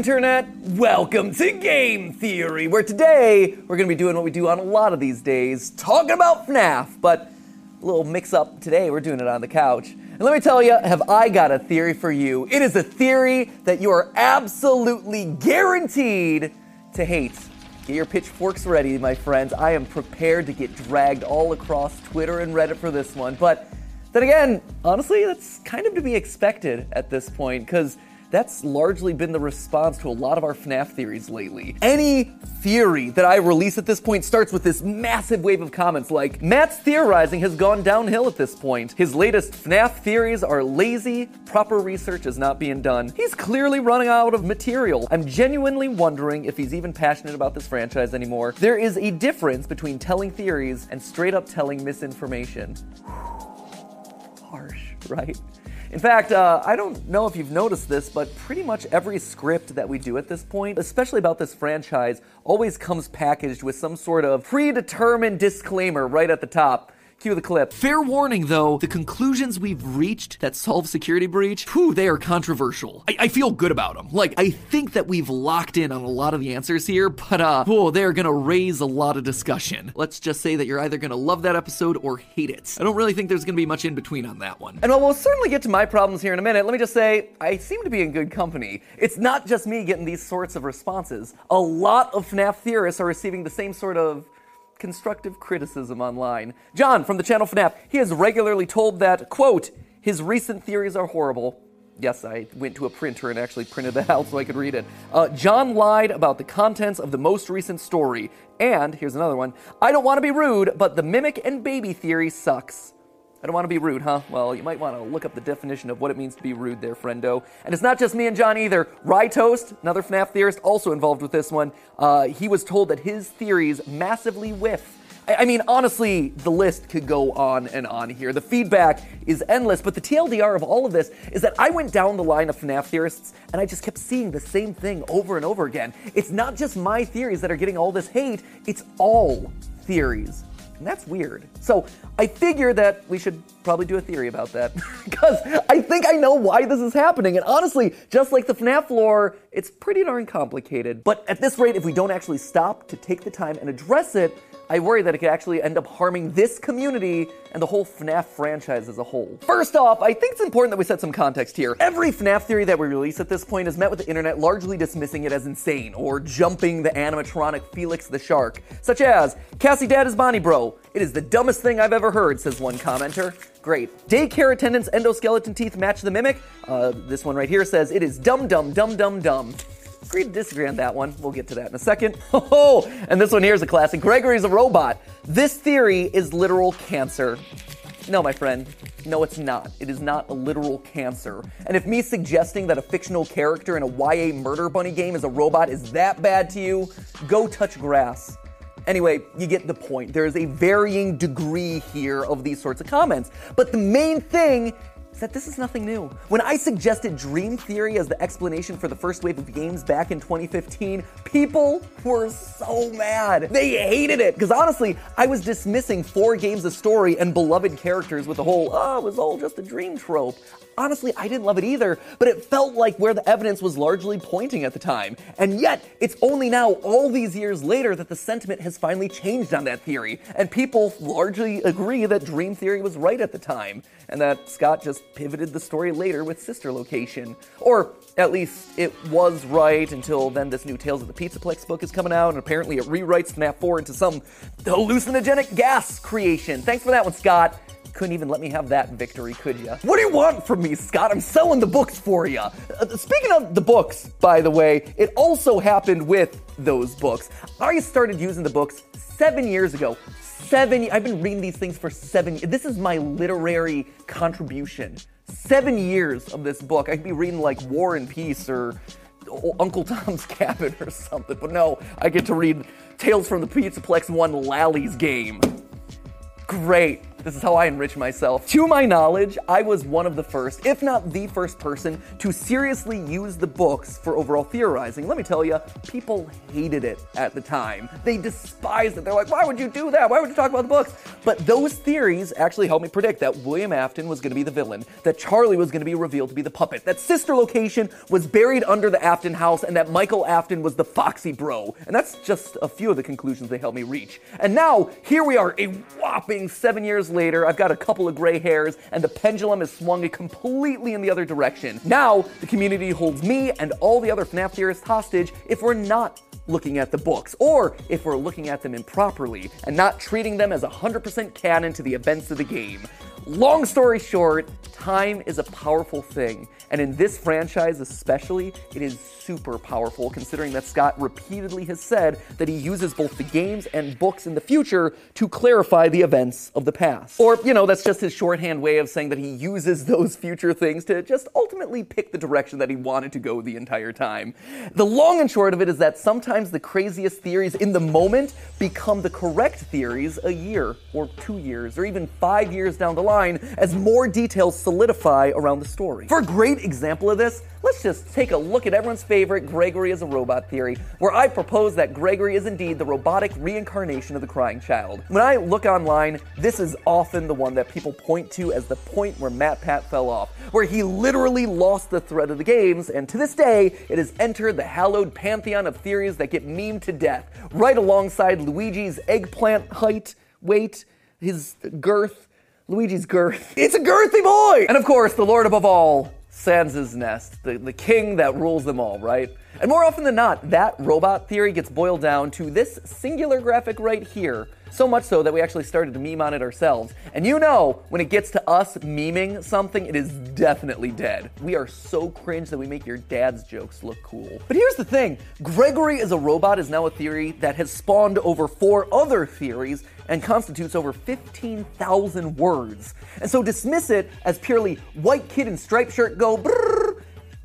internet? Welcome to Game Theory, where today we're to be doing what we do on a lot of these days, talking about FNAF, but a little mix up today, we're doing it on the couch. And let me tell you, have I got a theory for you? It is a theory that you are absolutely guaranteed to hate. Get your pitchforks ready, my friends. I am prepared to get dragged all across Twitter and Reddit for this one. But then again, honestly, that's kind of to be expected at this point, because that's largely been the response to a lot of our FNAF theories lately. Any theory that I release at this point starts with this massive wave of comments like, Matt's theorizing has gone downhill at this point. His latest FNAF theories are lazy, proper research is not being done. He's clearly running out of material. I'm genuinely wondering if he's even passionate about this franchise anymore. There is a difference between telling theories and straight up telling misinformation. Harsh, right? In fact, uh, I don't know if you've noticed this, but pretty much every script that we do at this point, especially about this franchise, always comes packaged with some sort of predetermined disclaimer right at the top. Cue the clip. Fair warning though, the conclusions we've reached that solve security breach, whew, they are controversial. I, I feel good about them. Like, I think that we've locked in on a lot of the answers here, but uh, whoa, they're gonna raise a lot of discussion. Let's just say that you're either gonna love that episode or hate it. I don't really think there's gonna be much in between on that one. And while we'll certainly get to my problems here in a minute, let me just say, I seem to be in good company. It's not just me getting these sorts of responses. A lot of FNAF theorists are receiving the same sort of constructive criticism online. John from the channel FuhNaff, he has regularly told that, quote, his recent theories are horrible. Yes, I went to a printer and actually printed that out so I could read it. Uh, John lied about the contents of the most recent story. And here's another one I don't want to be rude, but the mimic and baby theory sucks. I don't want to be rude, huh? Well, you might want to look up the definition of what it means to be rude there, friendo. And it's not just me and John either. Rye Toast, another FNAF theorist, also involved with this one. Uh, he was told that his theories massively whiff. I, I mean, honestly, the list could go on and on here. The feedback is endless, but the TLDR of all of this is that I went down the line of FNAF theorists and I just kept seeing the same thing over and over again. It's not just my theories that are getting all this hate, it's all theories. And that's weird. So I figure that we should probably do a theory about that because I think I know why this is happening. And honestly, just like the FNAF lore, it's pretty darn complicated. But at this rate, if we don't actually stop to take the time and address it, I worry that it could actually end up harming this community and the whole FNAF franchise as a whole. First off, I think it's important that we set some context here. Every FNAF theory that we release at this point is met with the internet largely dismissing it as insane or jumping the animatronic Felix the Shark, such as Cassie Dad is Bonnie Bro. It is the dumbest thing I've ever heard, says one commenter. Great. Daycare attendant's endoskeleton teeth match the mimic. Uh, this one right here says it is dumb, dumb, dumb, dumb, dumb. Agree to disagree on that one. We'll get to that in a second. Oh, and this one here is a classic. Gregory's a robot. This theory is literal cancer. No, my friend. No, it's not. It is not a literal cancer. And if me suggesting that a fictional character in a YA murder bunny game is a robot is that bad to you, go touch grass. Anyway, you get the point. There is a varying degree here of these sorts of comments. But the main thing is that this is nothing new. When I suggested Dream Theory as the explanation for the first wave of games back in 2015, people were so mad. They hated it. Because honestly, I was dismissing four games of story and beloved characters with the whole, oh, it was all just a dream trope. Honestly, I didn't love it either, but it felt like where the evidence was largely pointing at the time. And yet, it's only now, all these years later, that the sentiment has finally changed on that theory. And people largely agree that Dream Theory was right at the time, and that Scott just pivoted the story later with Sister Location. Or at least it was right until then this new Tales of the Pizzaplex book is coming out, and apparently it rewrites FNAF 4 into some hallucinogenic gas creation. Thanks for that one, Scott. Couldn't even let me have that victory, could ya? What do you want from me, Scott? I'm selling the books for you. Uh, speaking of the books, by the way, it also happened with those books. I started using the books seven years ago. Seven, I've been reading these things for seven years. This is my literary contribution. Seven years of this book. I could be reading like War and Peace or Uncle Tom's Cabin or something, but no, I get to read Tales from the Pizza Plex 1 Lally's Game. Great. This is how I enrich myself. To my knowledge, I was one of the first, if not the first person, to seriously use the books for overall theorizing. Let me tell you, people hated it at the time. They despised it. They're like, why would you do that? Why would you talk about the books? But those theories actually helped me predict that William Afton was going to be the villain, that Charlie was going to be revealed to be the puppet, that Sister Location was buried under the Afton house, and that Michael Afton was the Foxy Bro. And that's just a few of the conclusions they helped me reach. And now, here we are, a whopping seven years later. I've got a couple of gray hairs, and the pendulum has swung completely in the other direction. Now, the community holds me and all the other FNAF theorists hostage if we're not looking at the books, or if we're looking at them improperly and not treating them as 100% canon to the events of the game. Long story short, time is a powerful thing, and in this franchise especially, it is super powerful considering that Scott repeatedly has said that he uses both the games and books in the future to clarify the events of the past. Or, you know, that's just his shorthand way of saying that he uses those future things to just ultimately pick the direction that he wanted to go the entire time. The long and short of it is that sometimes the craziest theories in the moment become the correct theories a year or two years or even five years down the line as more details solidify around the story. For a great example of this, let's just take a look at everyone's favorite Gregory as a robot theory, where I propose that Gregory is indeed the robotic reincarnation of the crying child. When I look online, this is often the one that people point to as the point where MatPat fell off, where he literally lost the thread of the games, and to this day, it has entered the hallowed pantheon of theories that get memed to death, right alongside Luigi's eggplant height, weight, his girth, Luigi's girth. It's a girthy boy! And of course, the Lord above all, Sans is Ness, the, the king that rules them all, right? And more often than not, that robot theory gets boiled down to this singular graphic right here. So much so that we actually started to meme on it ourselves. And you know, when it gets to us memeing something, it is definitely dead. We are so cringe that we make your dad's jokes look cool. But here's the thing Gregory as a robot is now a theory that has spawned over four other theories and constitutes over 15,000 words. And so dismiss it as purely white kid in striped shirt go brrr.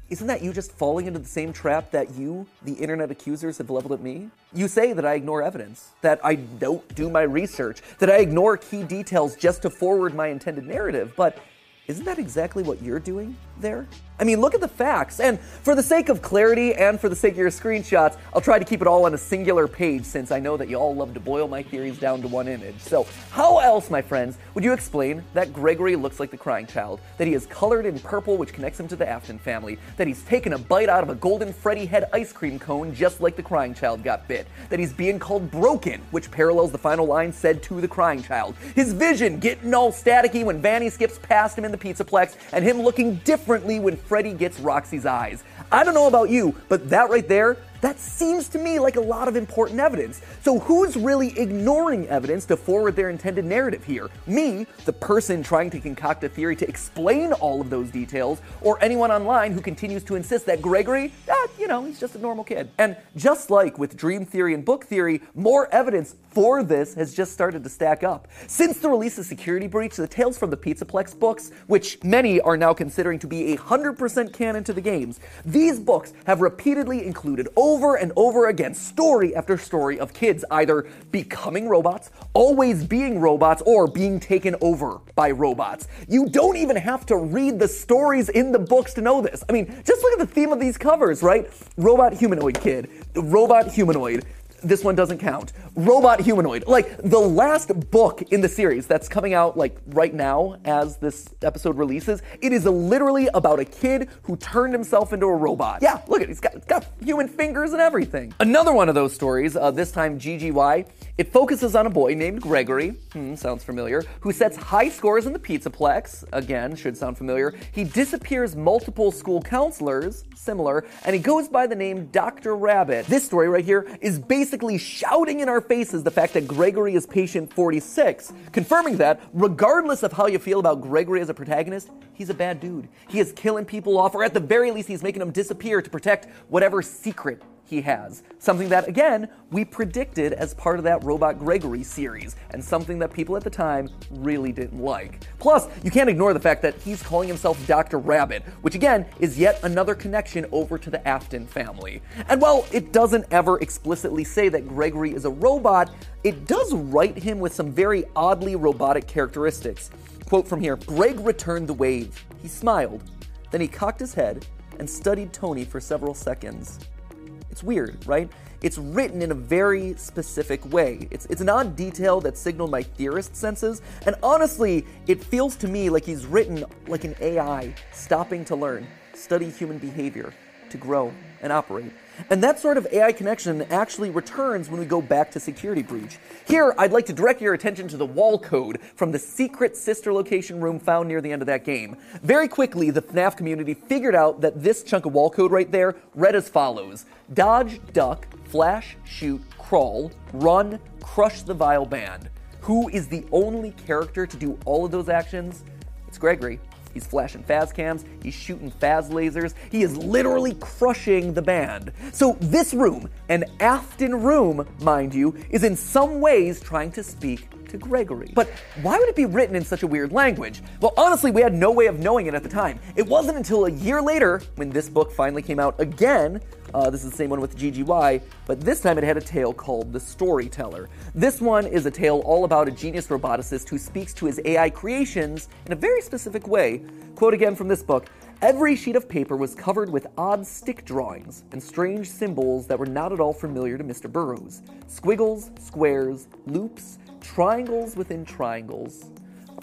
Isn't that you just falling into the same trap that you, the internet accusers, have leveled at me? You say that I ignore evidence, that I don't do my research, that I ignore key details just to forward my intended narrative, but isn't that exactly what you're doing there? I mean, look at the facts. And for the sake of clarity and for the sake of your screenshots, I'll try to keep it all on a singular page since I know that you all love to boil my theories down to one image. So, how else, my friends, would you explain that Gregory looks like the crying child? That he is colored in purple, which connects him to the Afton family? That he's taken a bite out of a golden Freddy head ice cream cone just like the crying child got bit? That he's being called broken, which parallels the final line said to the crying child? His vision getting all staticky when Vanny skips past him in the pizza plex, and him looking differently when Freddy gets Roxy's eyes. I don't know about you, but that right there, that seems to me like a lot of important evidence. So, who's really ignoring evidence to forward their intended narrative here? Me, the person trying to concoct a theory to explain all of those details, or anyone online who continues to insist that Gregory, ah, you know, he's just a normal kid. And just like with dream theory and book theory, more evidence for this has just started to stack up. Since the release of Security Breach, the Tales from the Pizzaplex books, which many are now considering to be a 100% canon to the games, these books have repeatedly included over and over again story after story of kids either becoming robots, always being robots, or being taken over by robots. You don't even have to read the stories in the books to know this. I mean, just look at the theme of these covers, right? Robot humanoid kid, robot humanoid, this one doesn't count. Robot humanoid. Like the last book in the series that's coming out like right now as this episode releases, it is literally about a kid who turned himself into a robot. Yeah, look at it. He's got, got human fingers and everything. Another one of those stories, uh, this time GGY, it focuses on a boy named Gregory, hmm, sounds familiar, who sets high scores in the Pizzaplex, again, should sound familiar. He disappears multiple school counselors, similar, and he goes by the name Dr. Rabbit. This story right here is basically shouting in our faces the fact that Gregory is patient 46, confirming that, regardless of how you feel about Gregory as a protagonist, he's a bad dude. He is killing people off, or at the very least, he's making them disappear to protect whatever secret he has. Something that, again, we predicted as part of that Robot Gregory series, and something that people at the time really didn't like. Plus, you can't ignore the fact that he's calling himself Dr. Rabbit, which again is yet another connection over to the Afton family. And while it doesn't ever explicitly say that Gregory is a robot, it does write him with some very oddly robotic characteristics. Quote from here Greg returned the wave. He smiled. Then he cocked his head and studied Tony for several seconds. It's weird, right? It's written in a very specific way. It's, it's an odd detail that signaled my theorist senses, and honestly, it feels to me like he's written like an AI, stopping to learn, study human behavior, to grow and operate. And that sort of AI connection actually returns when we go back to Security Breach. Here, I'd like to direct your attention to the wall code from the secret sister location room found near the end of that game. Very quickly, the FNAF community figured out that this chunk of wall code right there read as follows Dodge, duck, flash, shoot, crawl, run, crush the vile band. Who is the only character to do all of those actions? It's Gregory. He's flashing Faz-Cams, he's shooting Faz-Blasters, he is literally crushing the band. So, this room, an Afton room, mind you, is in some ways trying to speak to Gregory. But why would it be written in such a weird language? Well, honestly, we had no way of knowing it at the time. It wasn't until a year later, when this book finally came out again, uh, this is the same one with GGY, but this time it had a tale called The Storyteller. This one is a tale all about a genius roboticist who speaks to his AI creations in a very specific way. Quote again from this book Every sheet of paper was covered with odd stick drawings and strange symbols that were not at all familiar to Mr. Burroughs squiggles, squares, loops, triangles within triangles.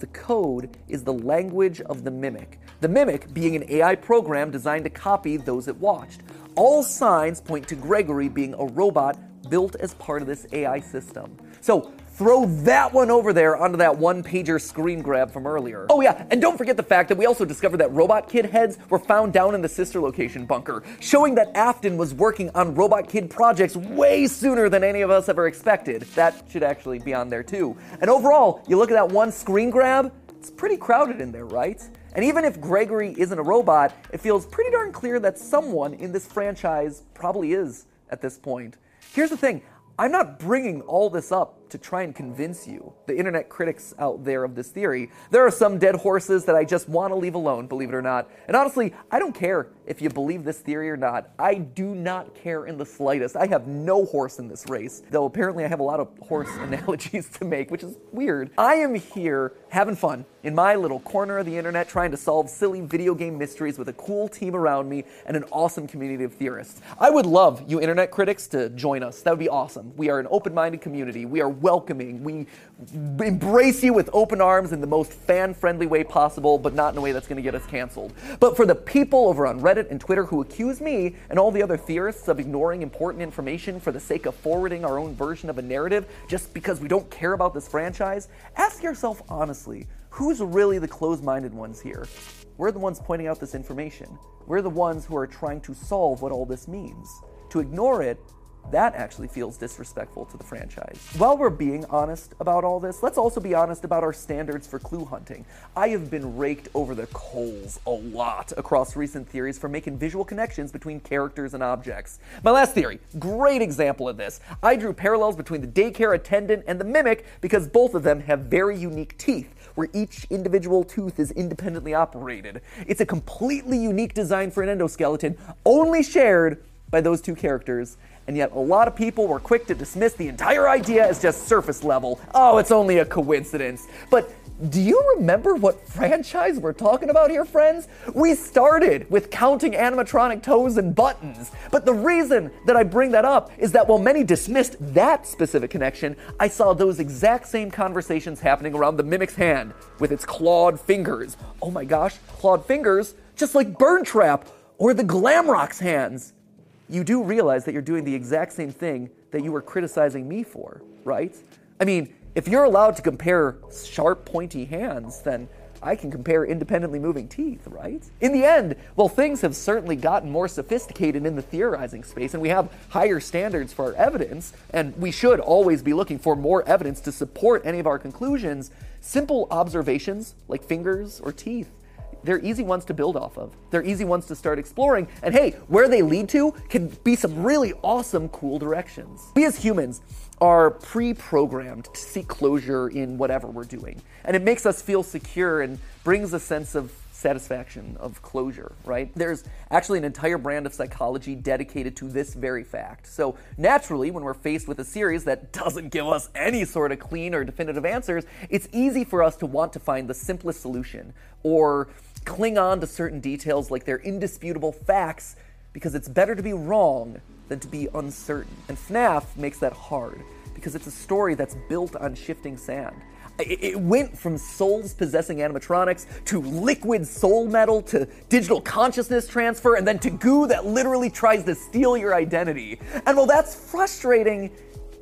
The code is the language of the mimic. The mimic being an AI program designed to copy those it watched. All signs point to Gregory being a robot built as part of this AI system. So throw that one over there onto that one pager screen grab from earlier. Oh, yeah, and don't forget the fact that we also discovered that Robot Kid heads were found down in the sister location bunker, showing that Afton was working on Robot Kid projects way sooner than any of us ever expected. That should actually be on there too. And overall, you look at that one screen grab, it's pretty crowded in there, right? And even if Gregory isn't a robot, it feels pretty darn clear that someone in this franchise probably is at this point. Here's the thing I'm not bringing all this up to try and convince you, the internet critics out there of this theory. There are some dead horses that I just want to leave alone, believe it or not. And honestly, I don't care if you believe this theory or not. I do not care in the slightest. I have no horse in this race, though apparently I have a lot of horse analogies to make, which is weird. I am here having fun in my little corner of the internet trying to solve silly video game mysteries with a cool team around me and an awesome community of theorists. I would love you internet critics to join us. That would be awesome. We are an open minded community. We are welcoming. We embrace you with open arms in the most fan friendly way possible, but not in a way that's going to get us canceled. But for the people over on Reddit and Twitter who accuse me and all the other theorists of ignoring important information for the sake of forwarding our own version of a narrative just because we don't care about this franchise, ask yourself honestly who's really the closed minded ones here? We're the ones pointing out this information. We're the ones who are trying to solve what all this means. To ignore it that actually feels disrespectful to the franchise. While we're being honest about all this, let's also be honest about our standards for clue hunting. I have been raked over the coals a lot across recent theories for making visual connections between characters and objects. My last theory, great example of this. I drew parallels between the daycare attendant and the mimic because both of them have very unique teeth where each individual tooth is independently operated. It's a completely unique design for an endoskeleton, only shared by those two characters, and yet a lot of people were quick to dismiss the entire idea as just surface level. Oh, it's only a coincidence. But do you remember what franchise we're talking about here, friends? We started with counting animatronic toes and buttons. But the reason that I bring that up is that while many dismissed that specific connection, I saw those exact same conversations happening around the Mimic's hand with its clawed fingers. Oh my gosh, clawed fingers, just like Burntrap or the Glamrock's hands you do realize that you're doing the exact same thing that you were criticizing me for, right? I mean, if you're allowed to compare sharp, pointy hands, then I can compare independently moving teeth, right? In the end, well, things have certainly gotten more sophisticated in the theorizing space, and we have higher standards for our evidence, and we should always be looking for more evidence to support any of our conclusions. Simple observations, like fingers or teeth, they're easy ones to build off of. They're easy ones to start exploring. And hey, where they lead to can be some really awesome, cool directions. We as humans are pre programmed to seek closure in whatever we're doing. And it makes us feel secure and brings a sense of satisfaction of closure, right? There's actually an entire brand of psychology dedicated to this very fact. So, naturally, when we're faced with a series that doesn't give us any sort of clean or definitive answers, it's easy for us to want to find the simplest solution or cling on to certain details like they're indisputable facts because it's better to be wrong than to be uncertain. And FNAF makes that hard because it's a story that's built on shifting sand. It went from souls possessing animatronics to liquid soul metal to digital consciousness transfer and then to goo that literally tries to steal your identity. And while that's frustrating,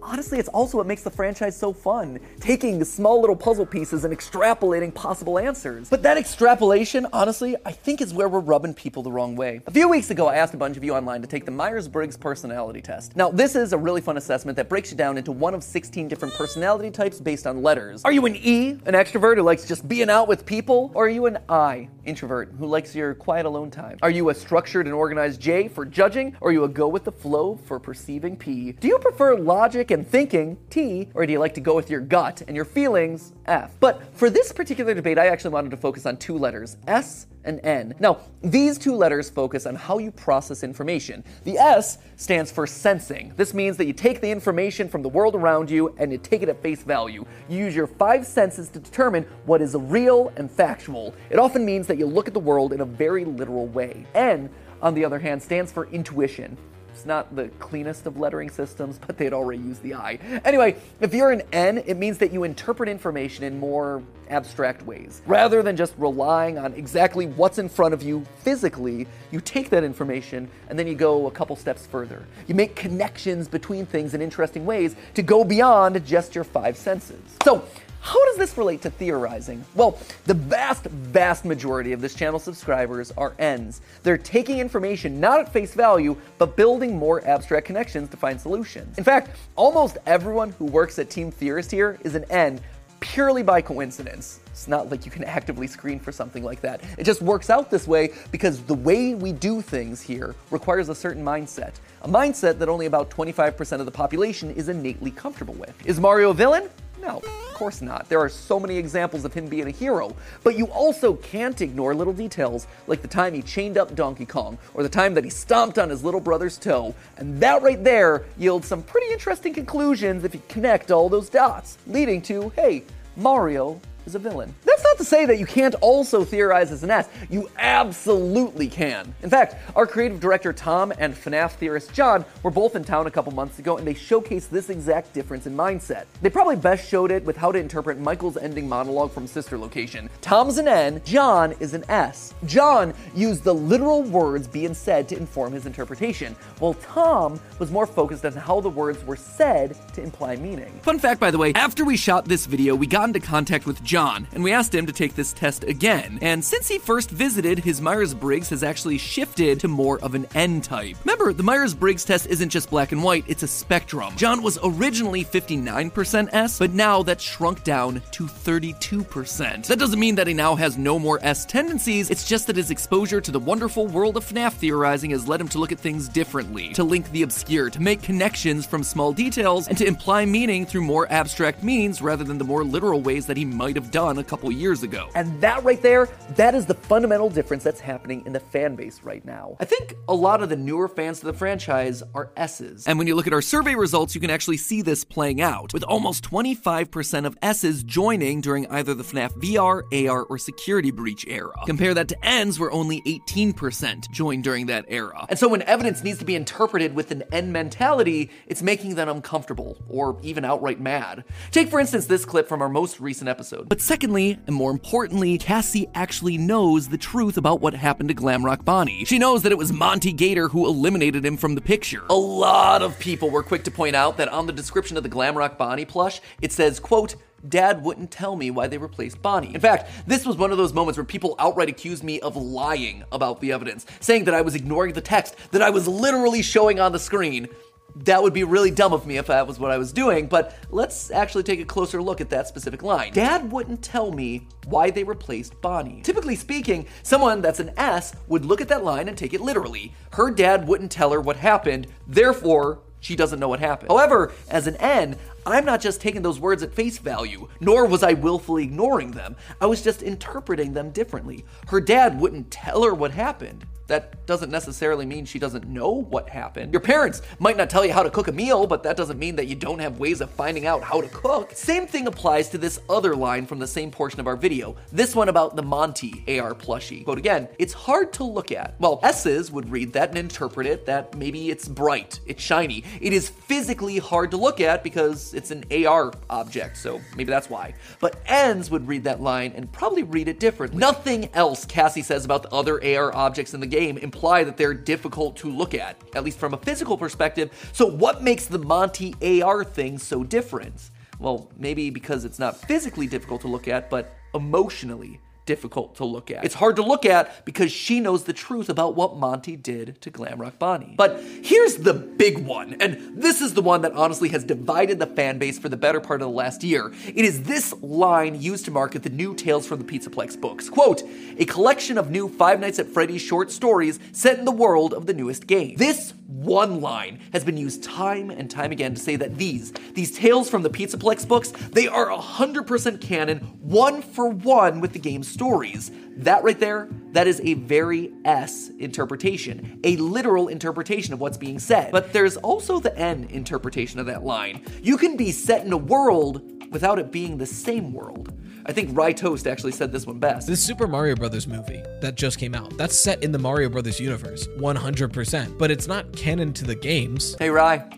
honestly, it's also what makes the franchise so fun. Taking small little puzzle pieces and extrapolating possible answers. But that extrapolation, honestly, I think is where we're rubbing people the wrong way. A few weeks ago, I asked a bunch of you online to take the Myers Briggs personality test. Now, this is a really fun assessment that breaks you down into one of 16 different personality types based on letters. Are you an E, an extrovert who likes just being out with people? Or are you an I, introvert, who likes your quiet alone time? Are you a structured and organized J for judging? Or are you a go with the flow for perceiving P? Do you prefer logic and thinking, T, or do you like to go with your gut and your feelings, F? But for this particular debate, I actually wanted to focus on two letters, S and N. Now, these two letters focus on how you process information. The S stands for sensing. This means that you take the information from the world around you and you take it at face value. You use your five senses to determine what is real and factual. It often means that you look at the world in a very literal way. N, on the other hand, stands for intuition. It's not the cleanest of lettering systems, but they'd already used the I. Anyway, if you're an N, it means that you interpret information in more abstract ways. Rather than just relying on exactly what's in front of you physically, you take that information and then you go a couple steps further. You make connections between things in interesting ways to go beyond just your five senses. So, how does this relate to theorizing? Well, the vast, vast majority of this channel subscribers are N's. They're taking information not at face value, but building more abstract connections to find solutions. In fact, almost everyone who works at Team Theorist here is an N purely by coincidence. It's not like you can actively screen for something like that. It just works out this way because the way we do things here requires a certain mindset. A mindset that only about 25% of the population is innately comfortable with. Is Mario a villain? No, of course not. There are so many examples of him being a hero, but you also can't ignore little details like the time he chained up Donkey Kong or the time that he stomped on his little brother's toe. And that right there yields some pretty interesting conclusions if you connect all those dots, leading to hey, Mario is a villain. That's not to say that you can't also theorize as an S. You absolutely can. In fact, our creative director Tom and FNAF theorist John were both in town a couple months ago and they showcased this exact difference in mindset. They probably best showed it with how to interpret Michael's ending monologue from Sister Location. Tom's an N, John is an S. John used the literal words being said to inform his interpretation, while Tom was more focused on how the words were said to imply meaning. Fun fact, by the way, after we shot this video, we got into contact with John, and we asked him to take this test again. And since he first visited, his Myers Briggs has actually shifted to more of an N type. Remember, the Myers Briggs test isn't just black and white, it's a spectrum. John was originally 59% S, but now that's shrunk down to 32%. That doesn't mean that he now has no more S tendencies, it's just that his exposure to the wonderful world of FNAF theorizing has led him to look at things differently, to link the obscure, to make connections from small details, and to imply meaning through more abstract means rather than the more literal ways that he might have done a couple years ago. And that right there, that is the fundamental difference that's happening in the fan base right now. I think a lot of the newer fans to the franchise are S's. And when you look at our survey results, you can actually see this playing out, with almost 25% of S's joining during either the FNAF VR, AR, or security breach era. Compare that to N's, where only 18% joined during that era. And so when evidence needs to be interpreted with an N mentality, it's making them uncomfortable, or even outright mad. Take, for instance, this clip from our most recent episode. But secondly, and more importantly, Cassie actually knows the truth about what happened to Glamrock Bonnie. She knows that it was Monty Gator who eliminated him from the picture. A lot of people were quick to point out that on the description of the Glamrock Bonnie plush, it says, quote, Dad wouldn't tell me why they replaced Bonnie. In fact, this was one of those moments where people outright accused me of lying about the evidence, saying that I was ignoring the text that I was literally showing on the screen. That would be really dumb of me if that was what I was doing, but let's actually take a closer look at that specific line. Dad wouldn't tell me why they replaced Bonnie. Typically speaking, someone that's an S would look at that line and take it literally. Her dad wouldn't tell her what happened, therefore, she doesn't know what happened. However, as an N, I'm not just taking those words at face value, nor was I willfully ignoring them. I was just interpreting them differently. Her dad wouldn't tell her what happened that doesn't necessarily mean she doesn't know what happened. Your parents might not tell you how to cook a meal, but that doesn't mean that you don't have ways of finding out how to cook. Same thing applies to this other line from the same portion of our video. This one about the Monty AR plushie. Quote again, it's hard to look at. Well, S's would read that and interpret it that maybe it's bright, it's shiny. It is physically hard to look at because it's an AR object, so maybe that's why. But N's would read that line and probably read it differently. Nothing else Cassie says about the other AR objects in the game game imply that they're difficult to look at, at least from a physical perspective. So, what makes the Monty AR thing so different? Well, maybe because it's not physically difficult to look at, but emotionally difficult to look at. It's hard to look at because she knows the truth about what Monty did to Glamrock Bonnie. But here's the big one, and this is the one that honestly has divided the fan base for the better part of the last year. It is this line used to market the new Tales from the Pizzaplex books. Quote, a collection of new Five Nights at Freddy's short stories set in the world of the newest game. This one line has been used time and time again to say that these, these Tales from the Pizzaplex books, they are 100% canon, one for one with the game's stories. That right there, that is a very S interpretation, a literal interpretation of what's being said. But there's also the N interpretation of that line. You can be set in a world without it being the same world. I think Rye Toast actually said this one best. This Super Mario Brothers movie that just came out, that's set in the Mario Brothers universe, 100%, but it's not canon to the games. Hey Rye,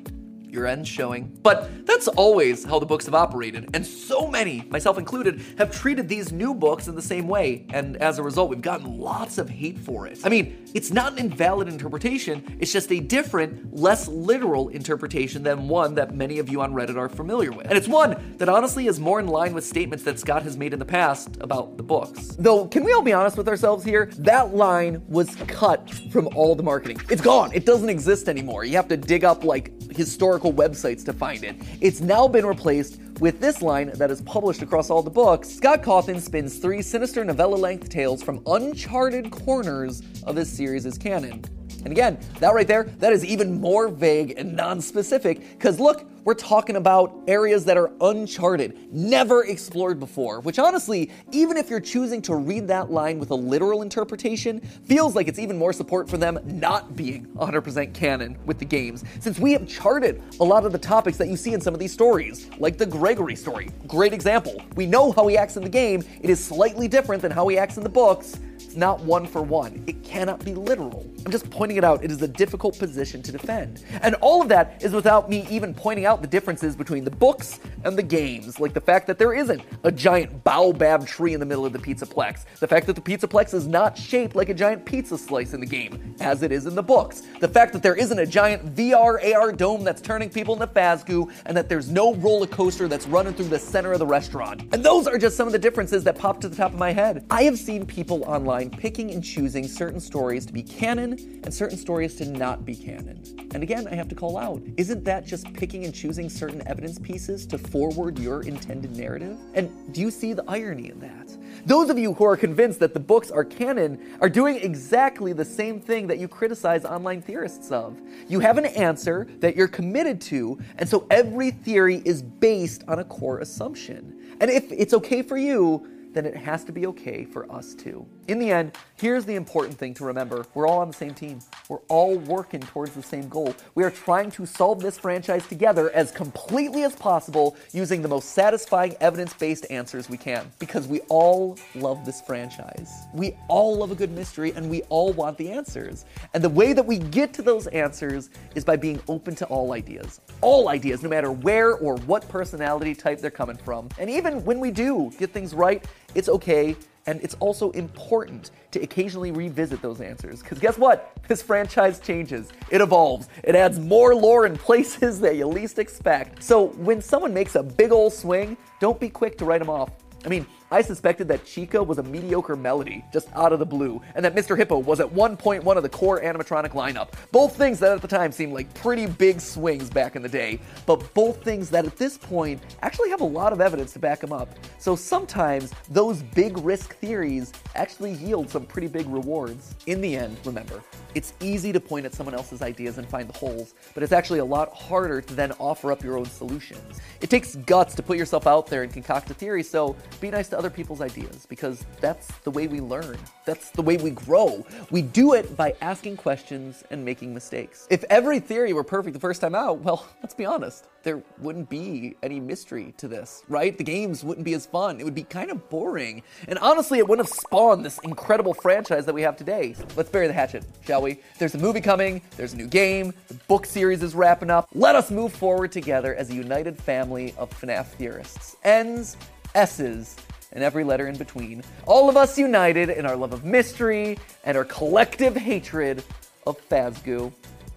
your end's showing. But that's always how the books have operated, and so many, myself included, have treated these new books in the same way, and as a result, we've gotten lots of hate for it. I mean, it's not an invalid interpretation, it's just a different, less literal interpretation than one that many of you on Reddit are familiar with. And it's one that honestly is more in line with statements that Scott has made in the past about the books. Though, can we all be honest with ourselves here? That line was cut from all the marketing. It's gone, it doesn't exist anymore. You have to dig up like historical websites to find it. It's now been replaced with this line that is published across all the books. Scott Cawthon spins three sinister novella length tales from uncharted corners of this series canon. And again, that right there, that is even more vague and non specific because look, we're talking about areas that are uncharted, never explored before, which honestly, even if you're choosing to read that line with a literal interpretation, feels like it's even more support for them not being 100% canon with the games, since we have charted a lot of the topics that you see in some of these stories, like the Gregory story. Great example. We know how he acts in the game, it is slightly different than how he acts in the books. It's not one for one. It cannot be literal. I'm just pointing it out. It is a difficult position to defend. And all of that is without me even pointing out the differences between the books and the games, like the fact that there isn't a giant baobab tree in the middle of the Pizzaplex, the fact that the Pizzaplex is not shaped like a giant pizza slice in the game, as it is in the books, the fact that there isn't a giant VR AR dome that's turning people into Fazgoo, and that there's no roller coaster that's running through the center of the restaurant. And those are just some of the differences that pop to the top of my head. I have seen people online picking and choosing certain stories to be canon and certain stories to not be canon. And again, I have to call out isn't that just picking and choosing certain evidence pieces to forward your intended narrative? And do you see the irony in that? Those of you who are convinced that the books are canon are doing exactly the same thing that you criticize online theorists of. You have an answer that you're committed to, and so every theory is based on a core assumption. And if it's okay for you, then it has to be okay for us too. In the end, here's the important thing to remember we're all on the same team. We're all working towards the same goal. We are trying to solve this franchise together as completely as possible using the most satisfying evidence based answers we can because we all love this franchise. We all love a good mystery and we all want the answers. And the way that we get to those answers is by being open to all ideas. All ideas, no matter where or what personality type they're coming from. And even when we do get things right, it's okay and it's also important to occasionally revisit those answers. Because guess what? This franchise changes, it evolves, it adds more lore in places that you least expect. So when someone makes a big old swing, don't be quick to write them off. I mean, I suspected that Chica was a mediocre melody, just out of the blue, and that Mr. Hippo was at one point one of the core animatronic lineup. Both things that at the time seemed like pretty big swings back in the day, but both things that at this point actually have a lot of evidence to back them up. So sometimes those big risk theories actually yield some pretty big rewards. In the end, remember, it's easy to point at someone else's ideas and find the holes, but it's actually a lot harder to then offer up your own solutions. It takes guts to put yourself out there and concoct a theory, so be nice to other people's ideas because that's the way we learn. That's the way we grow. We do it by asking questions and making mistakes. If every theory were perfect the first time out, well, let's be honest, there wouldn't be any mystery to this, right? The games wouldn't be as fun. It would be kind of boring. And honestly, it wouldn't have spawned this incredible franchise that we have today. Let's bury the hatchet, shall we? There's a movie coming, there's a new game, the book series is wrapping up. Let us move forward together as a united family of FNAF theorists. N's, S's, and every letter in between. All of us united in our love of mystery and our collective hatred of Fazgoo.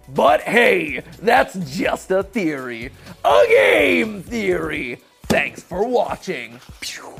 But hey, that's just a theory. A game theory. Thanks for watching. Pew.